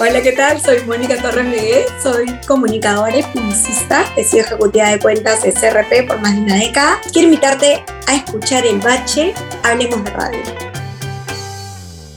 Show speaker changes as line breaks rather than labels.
Hola, ¿qué tal? Soy Mónica Torres Vegué, soy comunicadora y publicista, he sido ejecutiva de cuentas de CRP por más de una década. Quiero invitarte a escuchar El Bache, Hablemos de Radio.